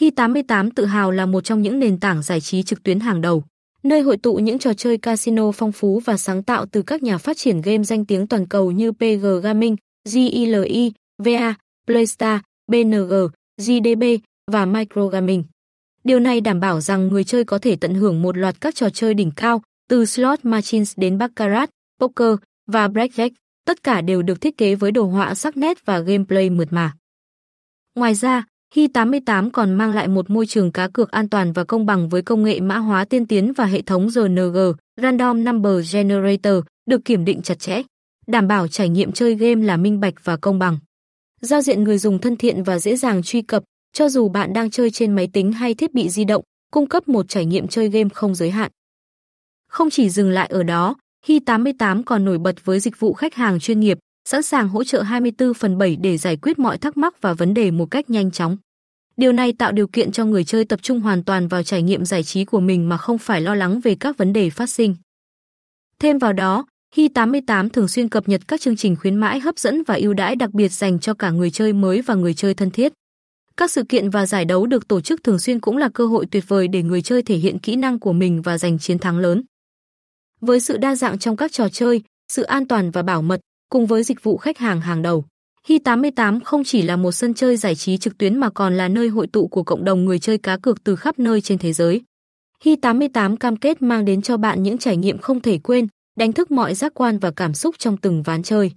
Hi88 tự hào là một trong những nền tảng giải trí trực tuyến hàng đầu, nơi hội tụ những trò chơi casino phong phú và sáng tạo từ các nhà phát triển game danh tiếng toàn cầu như PG Gaming, GILI, VA, Playstar, BNG, GDB và Microgaming. Điều này đảm bảo rằng người chơi có thể tận hưởng một loạt các trò chơi đỉnh cao, từ slot machines đến baccarat, poker và blackjack, tất cả đều được thiết kế với đồ họa sắc nét và gameplay mượt mà. Ngoài ra, Hi88 còn mang lại một môi trường cá cược an toàn và công bằng với công nghệ mã hóa tiên tiến và hệ thống RNG, Random Number Generator, được kiểm định chặt chẽ, đảm bảo trải nghiệm chơi game là minh bạch và công bằng. Giao diện người dùng thân thiện và dễ dàng truy cập, cho dù bạn đang chơi trên máy tính hay thiết bị di động, cung cấp một trải nghiệm chơi game không giới hạn. Không chỉ dừng lại ở đó, Hi88 còn nổi bật với dịch vụ khách hàng chuyên nghiệp, sẵn sàng hỗ trợ 24 phần 7 để giải quyết mọi thắc mắc và vấn đề một cách nhanh chóng. Điều này tạo điều kiện cho người chơi tập trung hoàn toàn vào trải nghiệm giải trí của mình mà không phải lo lắng về các vấn đề phát sinh. Thêm vào đó, Hi88 thường xuyên cập nhật các chương trình khuyến mãi hấp dẫn và ưu đãi đặc biệt dành cho cả người chơi mới và người chơi thân thiết. Các sự kiện và giải đấu được tổ chức thường xuyên cũng là cơ hội tuyệt vời để người chơi thể hiện kỹ năng của mình và giành chiến thắng lớn. Với sự đa dạng trong các trò chơi, sự an toàn và bảo mật, cùng với dịch vụ khách hàng hàng đầu, Hi88 không chỉ là một sân chơi giải trí trực tuyến mà còn là nơi hội tụ của cộng đồng người chơi cá cược từ khắp nơi trên thế giới. Hi88 cam kết mang đến cho bạn những trải nghiệm không thể quên, đánh thức mọi giác quan và cảm xúc trong từng ván chơi.